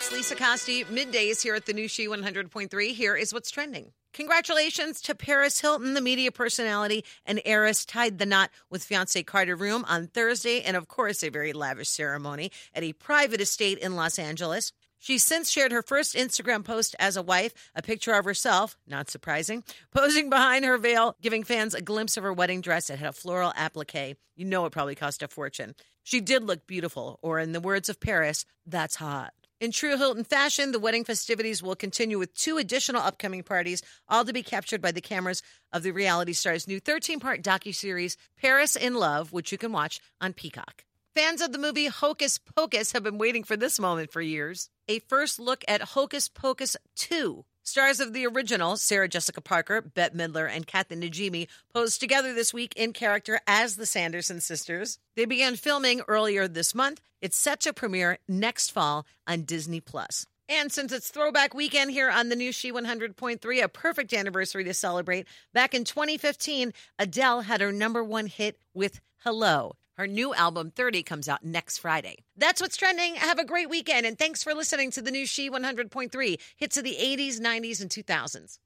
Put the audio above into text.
it's Lisa Costi, middays here at the new She 100.3. Here is what's trending. Congratulations to Paris Hilton, the media personality and heiress, tied the knot with fiance Carter Reum on Thursday, and of course, a very lavish ceremony at a private estate in Los Angeles. She's since shared her first Instagram post as a wife, a picture of herself, not surprising, posing behind her veil, giving fans a glimpse of her wedding dress that had a floral applique. You know it probably cost a fortune. She did look beautiful, or in the words of Paris, that's hot. In true Hilton fashion, the wedding festivities will continue with two additional upcoming parties, all to be captured by the cameras of the reality star's new 13-part docuseries Paris in Love, which you can watch on Peacock. Fans of the movie Hocus Pocus have been waiting for this moment for years. A first look at Hocus Pocus 2. Stars of the original, Sarah Jessica Parker, Bette Midler, and Kathy Najimy, posed together this week in character as the Sanderson sisters. They began filming earlier this month. It's set to premiere next fall on Disney Plus. And since it's throwback weekend here on the new She 100.3, a perfect anniversary to celebrate, back in 2015, Adele had her number one hit with Hello. Her new album, 30, comes out next Friday. That's what's trending. Have a great weekend, and thanks for listening to the new She 100.3 hits of the 80s, 90s, and 2000s.